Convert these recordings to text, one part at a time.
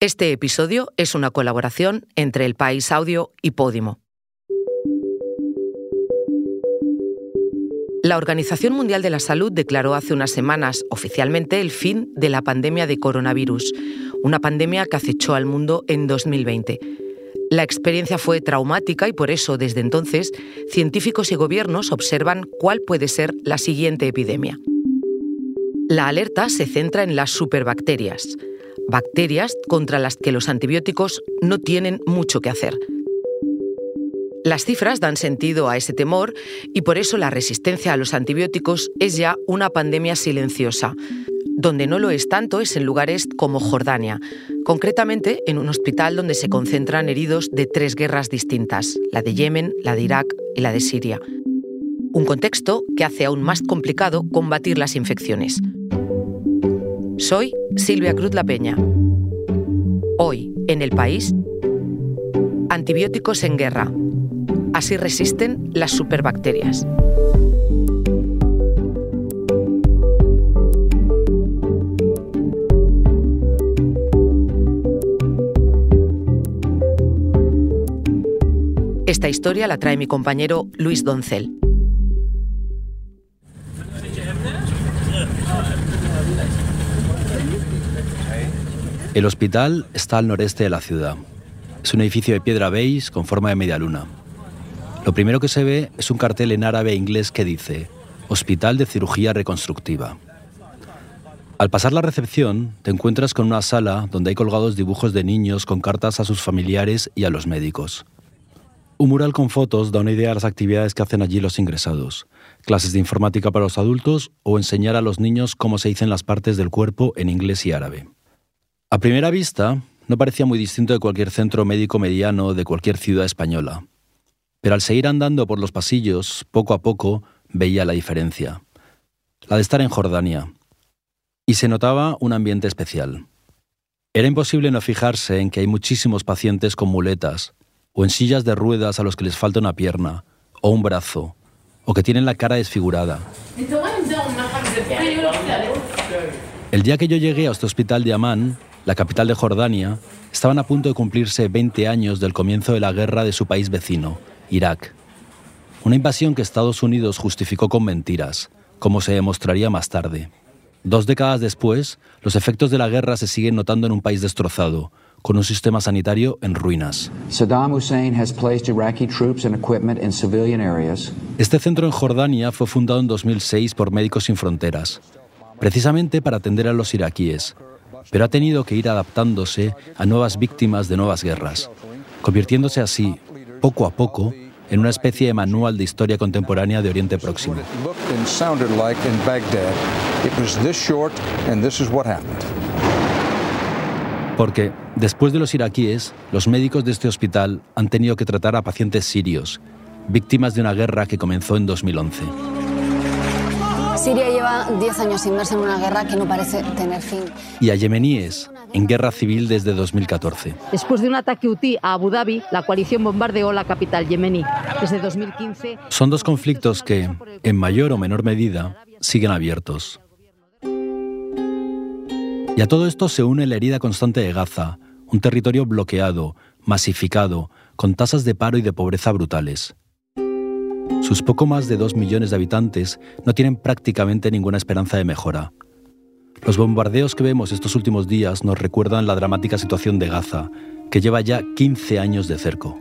Este episodio es una colaboración entre El País Audio y Podimo. La Organización Mundial de la Salud declaró hace unas semanas oficialmente el fin de la pandemia de coronavirus, una pandemia que acechó al mundo en 2020. La experiencia fue traumática y por eso desde entonces científicos y gobiernos observan cuál puede ser la siguiente epidemia. La alerta se centra en las superbacterias, bacterias contra las que los antibióticos no tienen mucho que hacer. Las cifras dan sentido a ese temor y por eso la resistencia a los antibióticos es ya una pandemia silenciosa. Donde no lo es tanto es en lugares como Jordania, concretamente en un hospital donde se concentran heridos de tres guerras distintas, la de Yemen, la de Irak y la de Siria. Un contexto que hace aún más complicado combatir las infecciones. Soy Silvia Cruz La Peña. Hoy, en el país, antibióticos en guerra. Así resisten las superbacterias. Esta historia la trae mi compañero Luis Doncel. El hospital está al noreste de la ciudad. Es un edificio de piedra beige con forma de media luna. Lo primero que se ve es un cartel en árabe e inglés que dice Hospital de Cirugía Reconstructiva. Al pasar la recepción, te encuentras con una sala donde hay colgados dibujos de niños con cartas a sus familiares y a los médicos. Un mural con fotos da una idea de las actividades que hacen allí los ingresados. Clases de informática para los adultos o enseñar a los niños cómo se dicen las partes del cuerpo en inglés y árabe. A primera vista, no parecía muy distinto de cualquier centro médico mediano de cualquier ciudad española. Pero al seguir andando por los pasillos, poco a poco veía la diferencia. La de estar en Jordania. Y se notaba un ambiente especial. Era imposible no fijarse en que hay muchísimos pacientes con muletas, o en sillas de ruedas a los que les falta una pierna, o un brazo, o que tienen la cara desfigurada. El día que yo llegué a este hospital de Amán, la capital de Jordania, estaban a punto de cumplirse 20 años del comienzo de la guerra de su país vecino, Irak. Una invasión que Estados Unidos justificó con mentiras, como se demostraría más tarde. Dos décadas después, los efectos de la guerra se siguen notando en un país destrozado, con un sistema sanitario en ruinas. Saddam Hussein has placed Iraqi troops and equipment in civilian areas. Este centro en Jordania fue fundado en 2006 por Médicos Sin Fronteras, precisamente para atender a los iraquíes, pero ha tenido que ir adaptándose a nuevas víctimas de nuevas guerras, convirtiéndose así, poco a poco, en una especie de manual de historia contemporánea de Oriente Próximo. Porque, después de los iraquíes, los médicos de este hospital han tenido que tratar a pacientes sirios, víctimas de una guerra que comenzó en 2011. Siria lleva 10 años inmersa en una guerra que no parece tener fin. Y a yemeníes, en guerra civil desde 2014. Después de un ataque UTI a Abu Dhabi, la coalición bombardeó la capital yemení. Desde 2015... Son dos conflictos que, en mayor o menor medida, siguen abiertos. Y a todo esto se une la herida constante de Gaza, un territorio bloqueado, masificado, con tasas de paro y de pobreza brutales. Sus poco más de dos millones de habitantes no tienen prácticamente ninguna esperanza de mejora. Los bombardeos que vemos estos últimos días nos recuerdan la dramática situación de Gaza, que lleva ya 15 años de cerco.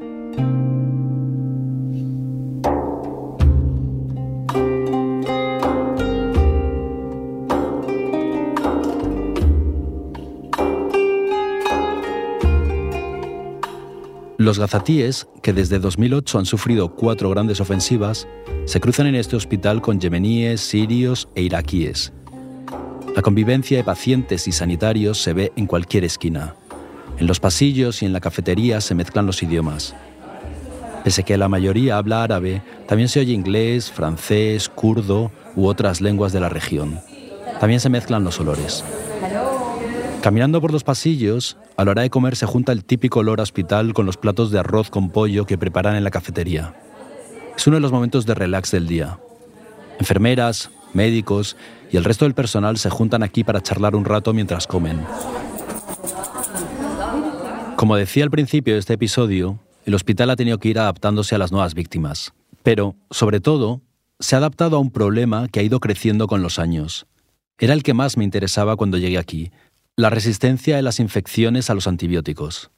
Los gazatíes, que desde 2008 han sufrido cuatro grandes ofensivas, se cruzan en este hospital con yemeníes, sirios e iraquíes. La convivencia de pacientes y sanitarios se ve en cualquier esquina. En los pasillos y en la cafetería se mezclan los idiomas. Pese que la mayoría habla árabe, también se oye inglés, francés, kurdo u otras lenguas de la región. También se mezclan los olores. Caminando por los pasillos, a la hora de comer se junta el típico olor hospital con los platos de arroz con pollo que preparan en la cafetería. Es uno de los momentos de relax del día. Enfermeras, médicos y el resto del personal se juntan aquí para charlar un rato mientras comen. Como decía al principio de este episodio, el hospital ha tenido que ir adaptándose a las nuevas víctimas. Pero, sobre todo, se ha adaptado a un problema que ha ido creciendo con los años. Era el que más me interesaba cuando llegué aquí, la resistencia de las infecciones a los antibióticos.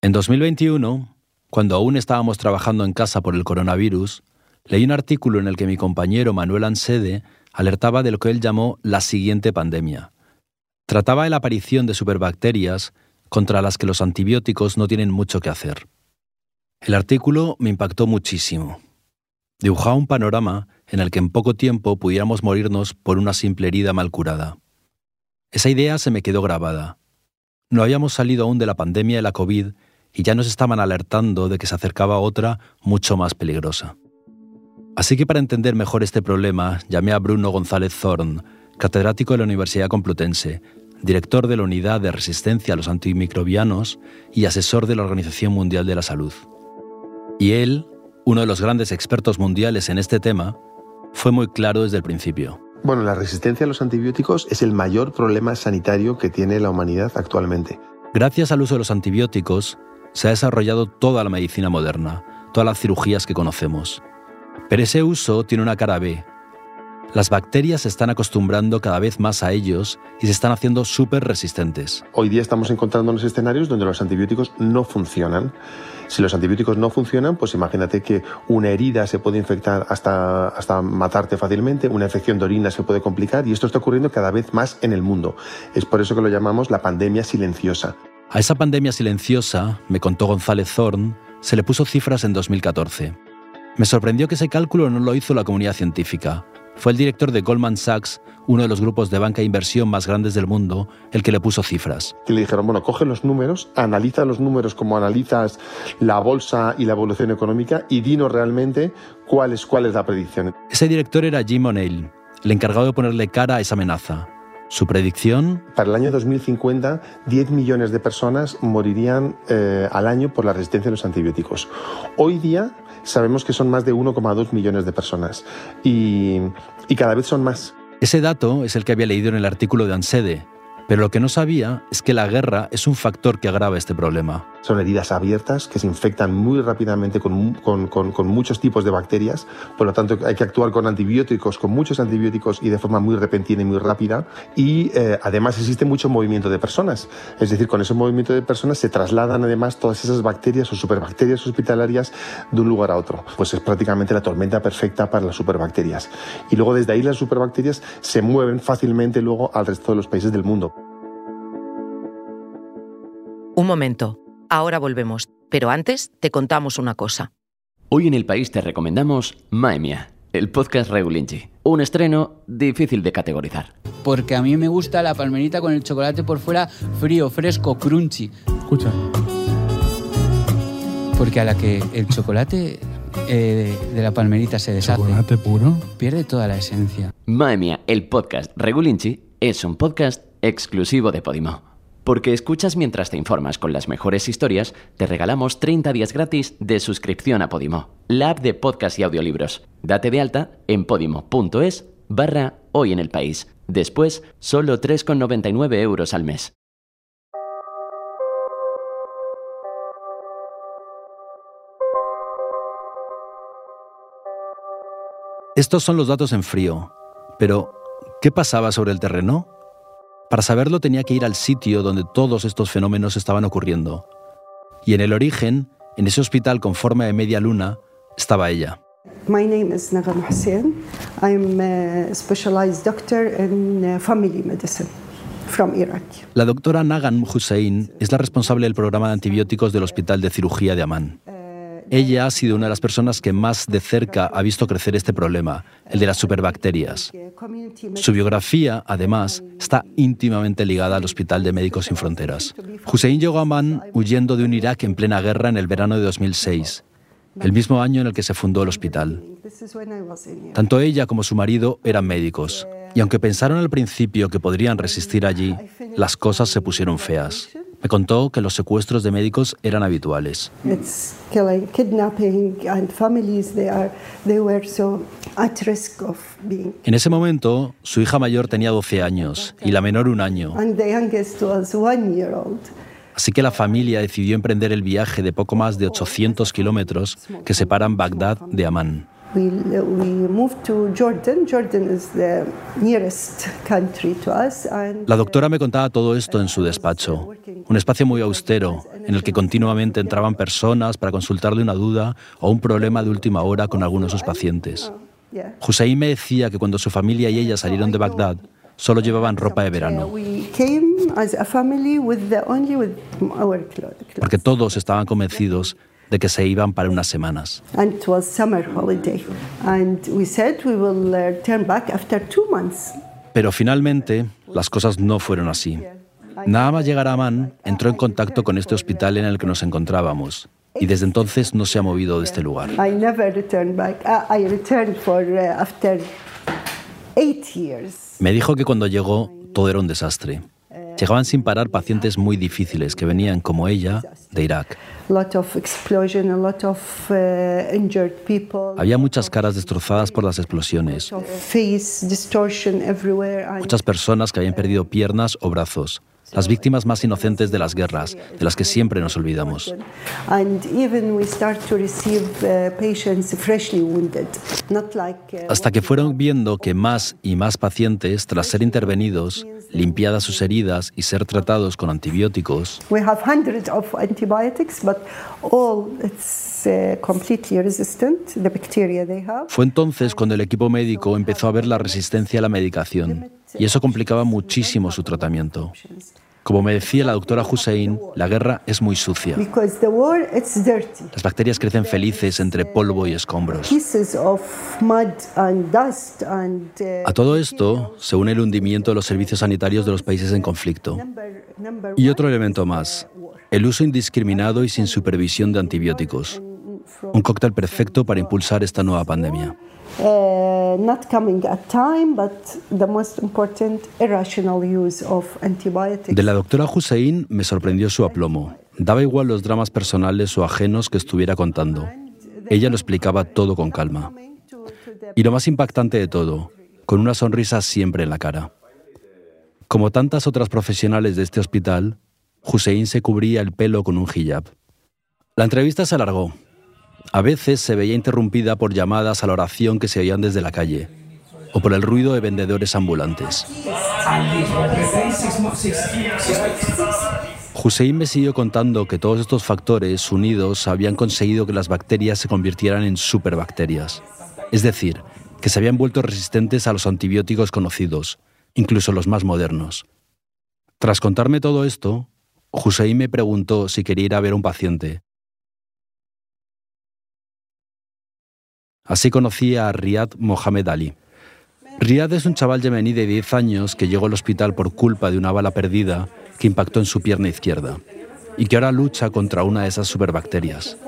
En 2021, cuando aún estábamos trabajando en casa por el coronavirus, leí un artículo en el que mi compañero Manuel Ansede alertaba de lo que él llamó la siguiente pandemia. Trataba de la aparición de superbacterias contra las que los antibióticos no tienen mucho que hacer. El artículo me impactó muchísimo. Dibujaba un panorama en el que en poco tiempo pudiéramos morirnos por una simple herida mal curada. Esa idea se me quedó grabada. No habíamos salido aún de la pandemia de la COVID y ya nos estaban alertando de que se acercaba otra mucho más peligrosa. Así que para entender mejor este problema, llamé a Bruno González Zorn, catedrático de la Universidad Complutense, director de la Unidad de Resistencia a los Antimicrobianos y asesor de la Organización Mundial de la Salud. Y él, uno de los grandes expertos mundiales en este tema, fue muy claro desde el principio. Bueno, la resistencia a los antibióticos es el mayor problema sanitario que tiene la humanidad actualmente. Gracias al uso de los antibióticos, se ha desarrollado toda la medicina moderna, todas las cirugías que conocemos. Pero ese uso tiene una cara B, las bacterias se están acostumbrando cada vez más a ellos y se están haciendo súper resistentes. Hoy día estamos encontrándonos escenarios donde los antibióticos no funcionan. Si los antibióticos no funcionan, pues imagínate que una herida se puede infectar hasta, hasta matarte fácilmente, una infección de orina se puede complicar y esto está ocurriendo cada vez más en el mundo. Es por eso que lo llamamos la pandemia silenciosa. A esa pandemia silenciosa, me contó González Zorn, se le puso cifras en 2014. Me sorprendió que ese cálculo no lo hizo la comunidad científica, fue el director de Goldman Sachs, uno de los grupos de banca de inversión más grandes del mundo, el que le puso cifras. Y le dijeron, bueno, coge los números, analiza los números como analizas la bolsa y la evolución económica y dinos realmente cuál es, cuál es la predicción. Ese director era Jim O'Neill, el encargado de ponerle cara a esa amenaza. Su predicción... Para el año 2050, 10 millones de personas morirían eh, al año por la resistencia a los antibióticos. Hoy día sabemos que son más de 1,2 millones de personas y, y cada vez son más. Ese dato es el que había leído en el artículo de Ansede, pero lo que no sabía es que la guerra es un factor que agrava este problema. Son heridas abiertas que se infectan muy rápidamente con, muchos tipos de bacterias, por lo tanto hay que actuar con antibióticos, con muchos antibióticos y de forma muy repentina y muy rápida. Y eh, además existe mucho movimiento de personas, es decir, con ese movimiento de personas se trasladan además todas esas bacterias o superbacterias hospitalarias de un lugar a otro. Pues es prácticamente la tormenta perfecta para las superbacterias. Y luego desde ahí las superbacterias se mueven fácilmente luego al resto de los países del mundo. Un momento, ahora volvemos, pero antes te contamos una cosa. Hoy en el país te recomendamos Maemia, el podcast Regulinchi. Un estreno difícil de categorizar. Porque a mí me gusta la palmerita con el chocolate por fuera frío, fresco, crunchy. Escucha. Porque a la que el chocolate eh, de la palmerita se deshace. ¿Chocolate puro? Pierde toda la esencia. Maemia, el podcast Regulinchi, es un podcast exclusivo de Podimo. Porque escuchas mientras te informas con las mejores historias, te regalamos 30 días gratis de suscripción a Podimo, la app de podcast y audiolibros. Date de alta en podimo.es barra hoy en el país. Después, solo 3,99 euros al mes. Estos son los datos en frío. Pero, ¿qué pasaba sobre el terreno? Para saberlo tenía que ir al sitio donde todos estos fenómenos estaban ocurriendo. Y en el origen, en ese hospital con forma de media luna, estaba ella. My name is Nagam Hussein. I'm a specialized doctor in uh, family medicine from Iraq. La doctora Nagan Hussein es la responsable del programa de antibióticos del Hospital de Cirugía de Amán. Ella ha sido una de las personas que más de cerca ha visto crecer este problema, el de las superbacterias. Su biografía, además, está íntimamente ligada al Hospital de Médicos Sin Fronteras. Hussein llegó a Amman huyendo de un Irak en plena guerra en el verano de 2006, el mismo año en el que se fundó el hospital. Tanto ella como su marido eran médicos, y aunque pensaron al principio que podrían resistir allí, las cosas se pusieron feas. Me contó que los secuestros de médicos eran habituales. En ese momento, su hija mayor tenía 12 años y la menor un año. Así que la familia decidió emprender el viaje de poco más de 800 kilómetros que separan Bagdad de Amán. La doctora me contaba todo esto en su despacho, un espacio muy austero en el que continuamente entraban personas para consultarle una duda o un problema de última hora con algunos de sus pacientes. Hussein me decía que cuando su familia y ella salieron de Bagdad, solo llevaban ropa de verano. Porque todos estaban convencidos de que se iban para unas semanas. Pero finalmente las cosas no fueron así. Nada más llegar a Amman, entró en contacto con este hospital en el que nos encontrábamos y desde entonces no se ha movido de este lugar. Me dijo que cuando llegó todo era un desastre. Llegaban sin parar pacientes muy difíciles que venían, como ella, de Irak. Había muchas caras destrozadas por las explosiones. Muchas personas que habían perdido piernas o brazos las víctimas más inocentes de las guerras, de las que siempre nos olvidamos. Hasta que fueron viendo que más y más pacientes, tras ser intervenidos, limpiadas sus heridas y ser tratados con antibióticos, fue entonces cuando el equipo médico empezó a ver la resistencia a la medicación y eso complicaba muchísimo su tratamiento. Como me decía la doctora Hussein, la guerra es muy sucia. Las bacterias crecen felices entre polvo y escombros. A todo esto se une el hundimiento de los servicios sanitarios de los países en conflicto. Y otro elemento más, el uso indiscriminado y sin supervisión de antibióticos. Un cóctel perfecto para impulsar esta nueva pandemia. Uh, not coming at time, but the most important irrational use of antibiotics. De la doctora Hussein me sorprendió su aplomo. Daba igual los dramas personales o ajenos que estuviera contando. Ella lo explicaba todo con calma. Y lo más impactante de todo, con una sonrisa siempre en la cara. Como tantas otras profesionales de este hospital, Hussein se cubría el pelo con un hijab. La entrevista se alargó, a veces se veía interrumpida por llamadas a la oración que se oían desde la calle o por el ruido de vendedores ambulantes. Hussein me siguió contando que todos estos factores unidos habían conseguido que las bacterias se convirtieran en superbacterias, es decir, que se habían vuelto resistentes a los antibióticos conocidos, incluso los más modernos. Tras contarme todo esto, Hussein me preguntó si quería ir a ver a un paciente, Así conocí a Riyad Mohamed Ali. Riyad es un chaval yemení de 10 años que llegó al hospital por culpa de una bala perdida que impactó en su pierna izquierda y que ahora lucha contra una de esas superbacterias.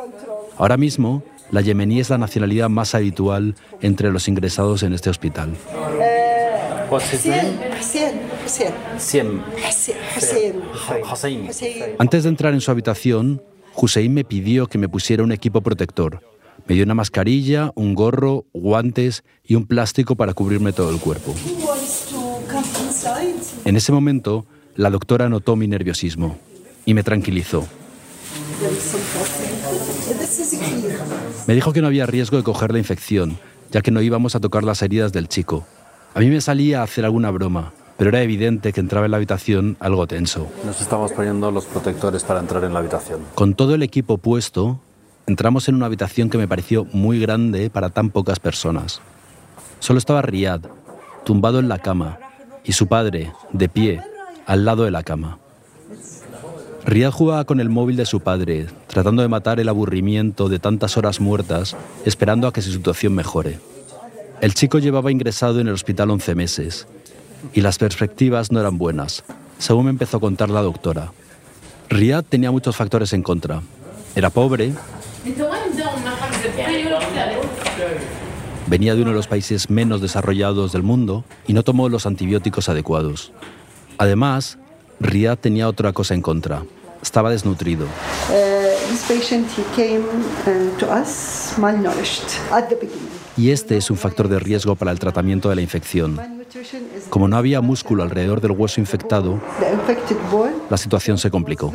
Ahora mismo, la yemení es la nacionalidad más habitual entre los ingresados en este hospital. Antes de entrar en su habitación, Hussein me pidió que me pusiera un equipo protector me dio una mascarilla, un gorro, guantes y un plástico para cubrirme todo el cuerpo. En ese momento, la doctora notó mi nerviosismo y me tranquilizó. Me dijo que no había riesgo de coger la infección, ya que no íbamos a tocar las heridas del chico. A mí me salía a hacer alguna broma, pero era evidente que entraba en la habitación algo tenso. Nos estamos poniendo los protectores para entrar en la habitación. Con todo el equipo puesto, Entramos en una habitación que me pareció muy grande para tan pocas personas. Solo estaba Riyad, tumbado en la cama, y su padre, de pie, al lado de la cama. Riyad jugaba con el móvil de su padre, tratando de matar el aburrimiento de tantas horas muertas, esperando a que su situación mejore. El chico llevaba ingresado en el hospital 11 meses, y las perspectivas no eran buenas, según me empezó a contar la doctora. Riyad tenía muchos factores en contra. Era pobre, Venía de uno de los países menos desarrollados del mundo y no tomó los antibióticos adecuados. Además, Riyad tenía otra cosa en contra. Estaba desnutrido. Y este es un factor de riesgo para el tratamiento de la infección. Como no había músculo alrededor del hueso infectado, la situación se complicó.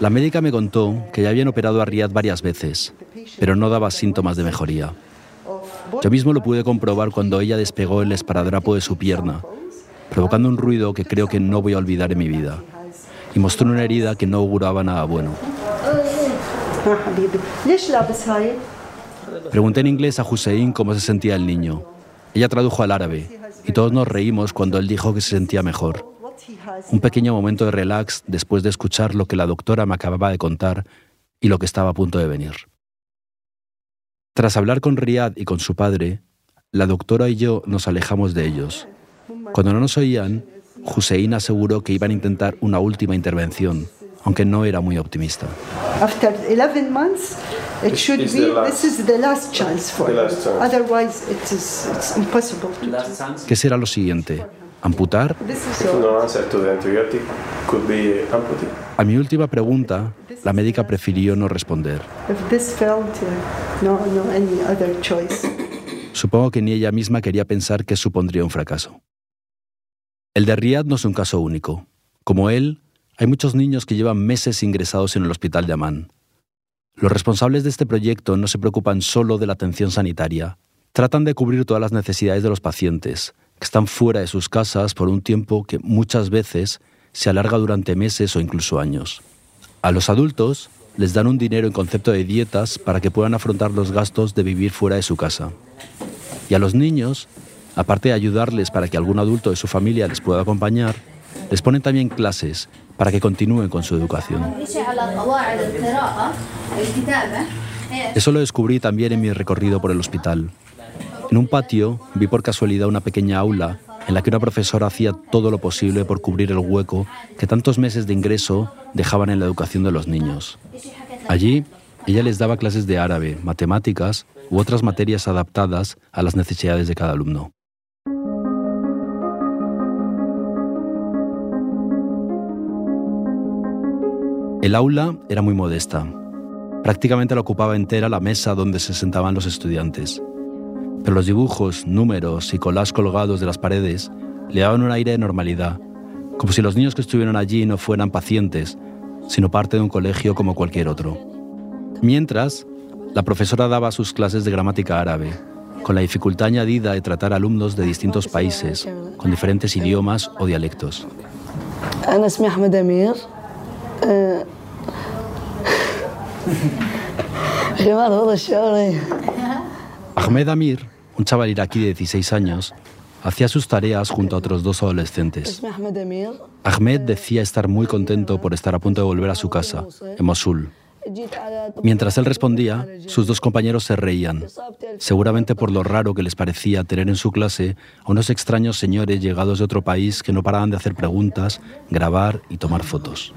La médica me contó que ya habían operado a Riyad varias veces, pero no daba síntomas de mejoría. Yo mismo lo pude comprobar cuando ella despegó el esparadrapo de su pierna, provocando un ruido que creo que no voy a olvidar en mi vida, y mostró una herida que no auguraba nada bueno. Pregunté en inglés a Hussein cómo se sentía el niño. Ella tradujo al árabe y todos nos reímos cuando él dijo que se sentía mejor. Un pequeño momento de relax después de escuchar lo que la doctora me acababa de contar y lo que estaba a punto de venir. Tras hablar con Riyad y con su padre, la doctora y yo nos alejamos de ellos. Cuando no nos oían, Hussein aseguró que iban a intentar una última intervención, aunque no era muy optimista. After 11 months, it should be this is the last chance for him. Otherwise, it is it's impossible. To ¿Qué será lo siguiente? ¿Amputar? A mi última pregunta, la médica prefirió no responder. If this failed, uh, no, no any other choice. Supongo que ni ella misma quería pensar que supondría un fracaso. El de Riyad no es un caso único. Como él, hay muchos niños que llevan meses ingresados en el hospital de Amán. Los responsables de este proyecto no se preocupan solo de la atención sanitaria, tratan de cubrir todas las necesidades de los pacientes, que están fuera de sus casas por un tiempo que muchas veces se alarga durante meses o incluso años. A los adultos les dan un dinero en concepto de dietas para que puedan afrontar los gastos de vivir fuera de su casa. Y a los niños, aparte de ayudarles para que algún adulto de su familia les pueda acompañar, les ponen también clases para que continúen con su educación. Eso lo descubrí también en mi recorrido por el hospital. En un patio vi por casualidad una pequeña aula en la que una profesora hacía todo lo posible por cubrir el hueco que tantos meses de ingreso dejaban en la educación de los niños. Allí, ella les daba clases de árabe, matemáticas u otras materias adaptadas a las necesidades de cada alumno. El aula era muy modesta. Prácticamente la ocupaba entera la mesa donde se sentaban los estudiantes. Pero los dibujos, números y colas colgados de las paredes le daban un aire de normalidad, como si los niños que estuvieron allí no fueran pacientes, sino parte de un colegio como cualquier otro. Mientras, la profesora daba sus clases de gramática árabe, con la dificultad añadida de tratar alumnos de distintos países, con diferentes idiomas o dialectos. Ahmed Amir, un chaval iraquí de 16 años, hacía sus tareas junto a otros dos adolescentes. Ahmed decía estar muy contento por estar a punto de volver a su casa, en Mosul. Mientras él respondía, sus dos compañeros se reían, seguramente por lo raro que les parecía tener en su clase a unos extraños señores llegados de otro país que no paraban de hacer preguntas, grabar y tomar fotos.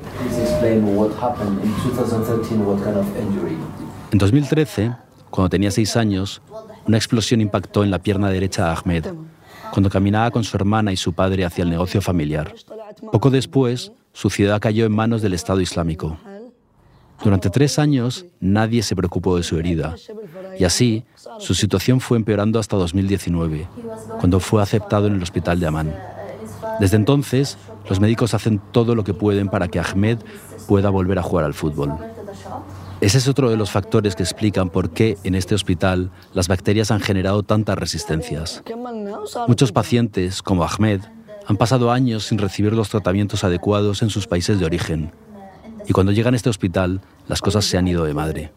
En 2013, cuando tenía seis años, una explosión impactó en la pierna derecha de Ahmed, cuando caminaba con su hermana y su padre hacia el negocio familiar. Poco después, su ciudad cayó en manos del Estado Islámico. Durante tres años nadie se preocupó de su herida y así su situación fue empeorando hasta 2019, cuando fue aceptado en el hospital de Amán. Desde entonces, los médicos hacen todo lo que pueden para que Ahmed pueda volver a jugar al fútbol. Ese es otro de los factores que explican por qué en este hospital las bacterias han generado tantas resistencias. Muchos pacientes, como Ahmed, han pasado años sin recibir los tratamientos adecuados en sus países de origen y cuando llegan a este hospital, las cosas se han ido de madre.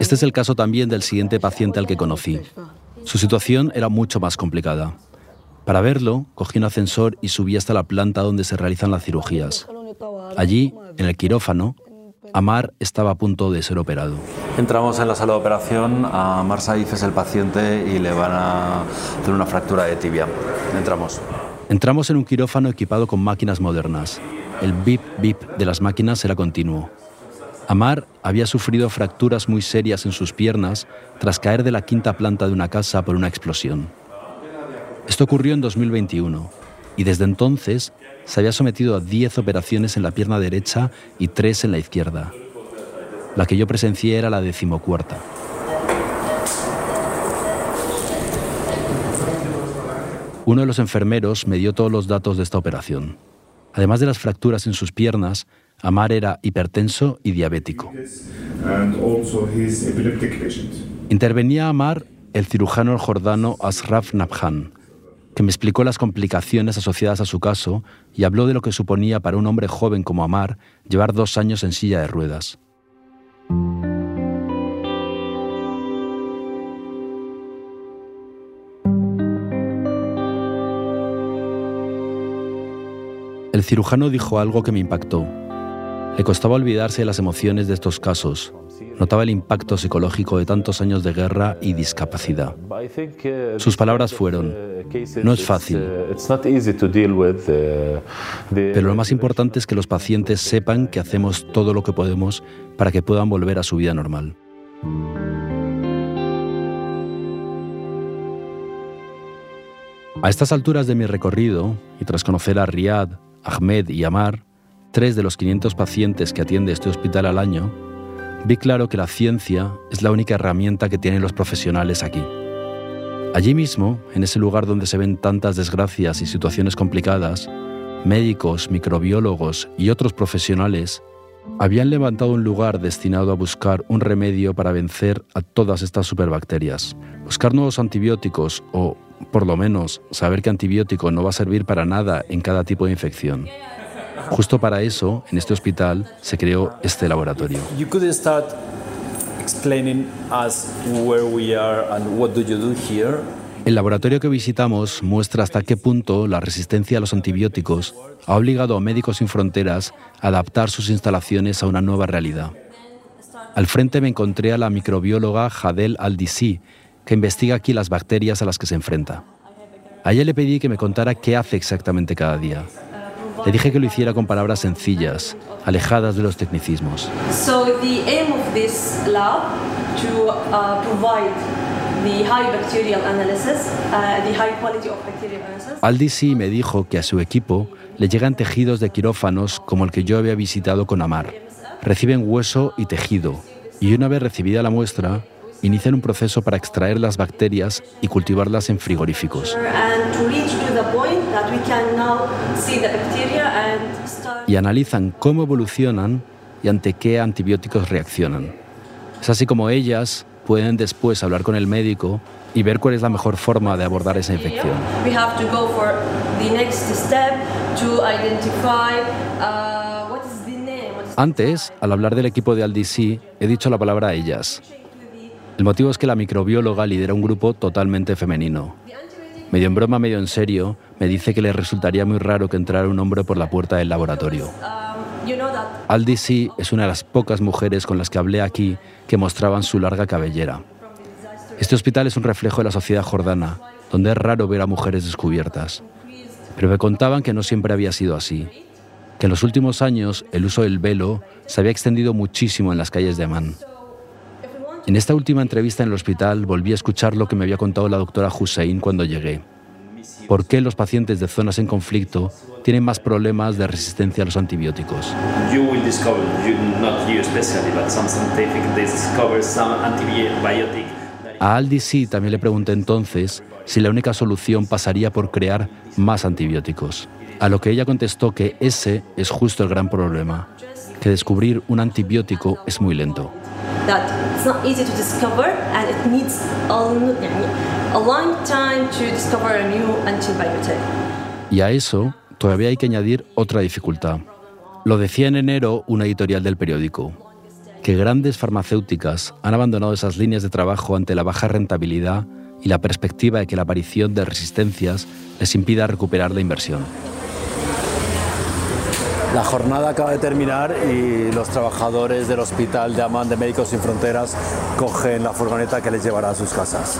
Este es el caso también del siguiente paciente al que conocí. Su situación era mucho más complicada. Para verlo, cogí un ascensor y subí hasta la planta donde se realizan las cirugías. Allí, en el quirófano, Amar estaba a punto de ser operado. Entramos en la sala de operación, Amar Saif es el paciente y le van a hacer una fractura de tibia. Entramos. Entramos en un quirófano equipado con máquinas modernas. El bip bip de las máquinas era continuo. Amar había sufrido fracturas muy serias en sus piernas tras caer de la quinta planta de una casa por una explosión. Esto ocurrió en 2021 y desde entonces se había sometido a 10 operaciones en la pierna derecha y 3 en la izquierda. La que yo presencié era la decimocuarta. Uno de los enfermeros me dio todos los datos de esta operación. Además de las fracturas en sus piernas, Amar era hipertenso y diabético. Intervenía Amar el cirujano jordano Asraf Nabhan, que me explicó las complicaciones asociadas a su caso y habló de lo que suponía para un hombre joven como Amar llevar dos años en silla de ruedas. El cirujano dijo algo que me impactó. Le costaba olvidarse de las emociones de estos casos. Notaba el impacto psicológico de tantos años de guerra y discapacidad. Sus palabras fueron, no es fácil. Pero lo más importante es que los pacientes sepan que hacemos todo lo que podemos para que puedan volver a su vida normal. A estas alturas de mi recorrido, y tras conocer a Riyad, Ahmed y Amar, tres de los 500 pacientes que atiende este hospital al año, vi claro que la ciencia es la única herramienta que tienen los profesionales aquí. Allí mismo, en ese lugar donde se ven tantas desgracias y situaciones complicadas, médicos, microbiólogos y otros profesionales habían levantado un lugar destinado a buscar un remedio para vencer a todas estas superbacterias, buscar nuevos antibióticos o, por lo menos, saber que antibiótico no va a servir para nada en cada tipo de infección. Justo para eso, en este hospital, se creó este laboratorio. El laboratorio que visitamos muestra hasta qué punto la resistencia a los antibióticos ha obligado a Médicos Sin Fronteras a adaptar sus instalaciones a una nueva realidad. Al frente me encontré a la microbióloga Jadel Aldisi, que investiga aquí las bacterias a las que se enfrenta. A ella le pedí que me contara qué hace exactamente cada día. Le dije que lo hiciera con palabras sencillas, alejadas de los tecnicismos. Aldisi me dijo que a su equipo le llegan tejidos de quirófanos como el que yo había visitado con Amar. Reciben hueso y tejido, y una vez recibida la muestra, inician un proceso para extraer las bacterias y cultivarlas en frigoríficos. Y analizan cómo evolucionan y ante qué antibióticos reaccionan. Es así como ellas pueden después hablar con el médico y ver cuál es la mejor forma de abordar esa infección. Antes, al hablar del equipo de Aldisi, he dicho la palabra ellas. El motivo es que la microbióloga lidera un grupo totalmente femenino. Medio en broma, medio en serio, me dice que le resultaría muy raro que entrara un hombre por la puerta del laboratorio. Aldisi es una de las pocas mujeres con las que hablé aquí que mostraban su larga cabellera. Este hospital es un reflejo de la sociedad jordana, donde es raro ver a mujeres descubiertas. Pero me contaban que no siempre había sido así, que en los últimos años el uso del velo se había extendido muchísimo en las calles de Amán. En esta última entrevista en el hospital volví a escuchar lo que me había contado la doctora Hussein cuando llegué. ¿Por qué los pacientes de zonas en conflicto tienen más problemas de resistencia a los antibióticos? A Aldi sí también le pregunté entonces si la única solución pasaría por crear más antibióticos. A lo que ella contestó que ese es justo el gran problema, que descubrir un antibiótico es muy lento. Y a eso todavía hay que añadir otra dificultad. Lo decía en enero una editorial del periódico, que grandes farmacéuticas han abandonado esas líneas de trabajo ante la baja rentabilidad y la perspectiva de que la aparición de resistencias les impida recuperar la inversión. La jornada acaba de terminar y los trabajadores del Hospital de Amán de Médicos Sin Fronteras cogen la furgoneta que les llevará a sus casas.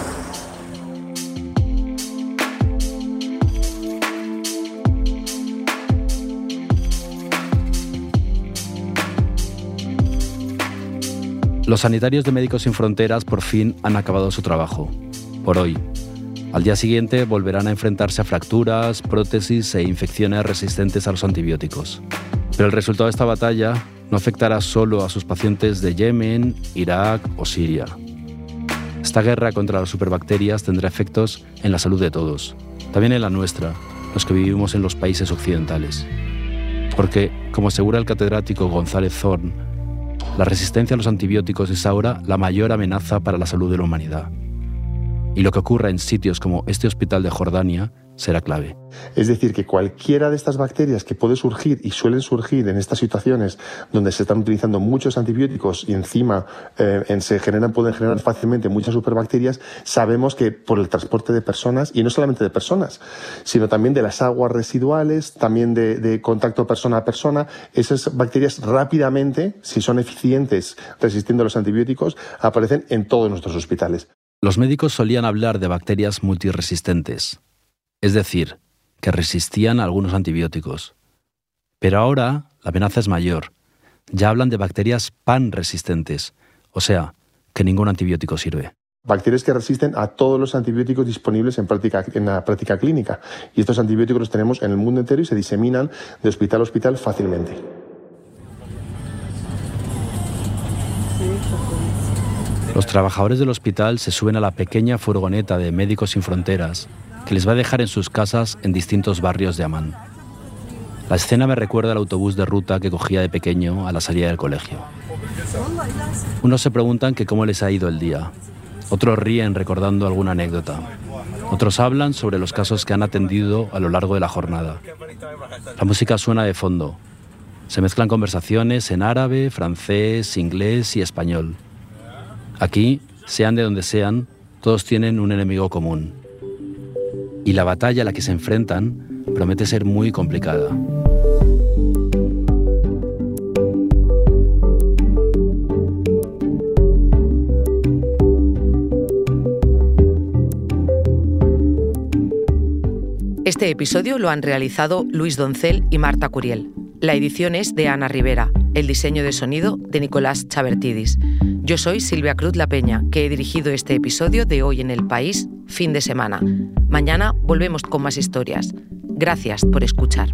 Los sanitarios de Médicos Sin Fronteras por fin han acabado su trabajo, por hoy. Al día siguiente volverán a enfrentarse a fracturas, prótesis e infecciones resistentes a los antibióticos. Pero el resultado de esta batalla no afectará solo a sus pacientes de Yemen, Irak o Siria. Esta guerra contra las superbacterias tendrá efectos en la salud de todos. también en la nuestra, los que vivimos en los países occidentales. Porque, como asegura el catedrático González Zorn, la resistencia a los antibióticos es ahora la mayor amenaza para la salud de la humanidad. Y lo que ocurra en sitios como este hospital de Jordania será clave. Es decir, que cualquiera de estas bacterias que puede surgir y suelen surgir en estas situaciones donde se están utilizando muchos antibióticos y encima eh, se generan, pueden generar fácilmente muchas superbacterias, sabemos que por el transporte de personas, y no solamente de personas, sino también de las aguas residuales, también de, de contacto persona a persona, esas bacterias rápidamente, si son eficientes resistiendo a los antibióticos, aparecen en todos nuestros hospitales. Los médicos solían hablar de bacterias multiresistentes, es decir, que resistían a algunos antibióticos. Pero ahora la amenaza es mayor. Ya hablan de bacterias pan-resistentes, o sea, que ningún antibiótico sirve. Bacterias que resisten a todos los antibióticos disponibles en, práctica, en la práctica clínica. Y estos antibióticos los tenemos en el mundo entero y se diseminan de hospital a hospital fácilmente. Los trabajadores del hospital se suben a la pequeña furgoneta de Médicos Sin Fronteras que les va a dejar en sus casas en distintos barrios de Amán. La escena me recuerda al autobús de ruta que cogía de pequeño a la salida del colegio. Unos se preguntan que cómo les ha ido el día, otros ríen recordando alguna anécdota, otros hablan sobre los casos que han atendido a lo largo de la jornada. La música suena de fondo. Se mezclan conversaciones en árabe, francés, inglés y español. Aquí, sean de donde sean, todos tienen un enemigo común. Y la batalla a la que se enfrentan promete ser muy complicada. Este episodio lo han realizado Luis Doncel y Marta Curiel. La edición es de Ana Rivera, el diseño de sonido de Nicolás Chabertidis. Yo soy Silvia Cruz La Peña, que he dirigido este episodio de Hoy en el País, fin de semana. Mañana volvemos con más historias. Gracias por escuchar.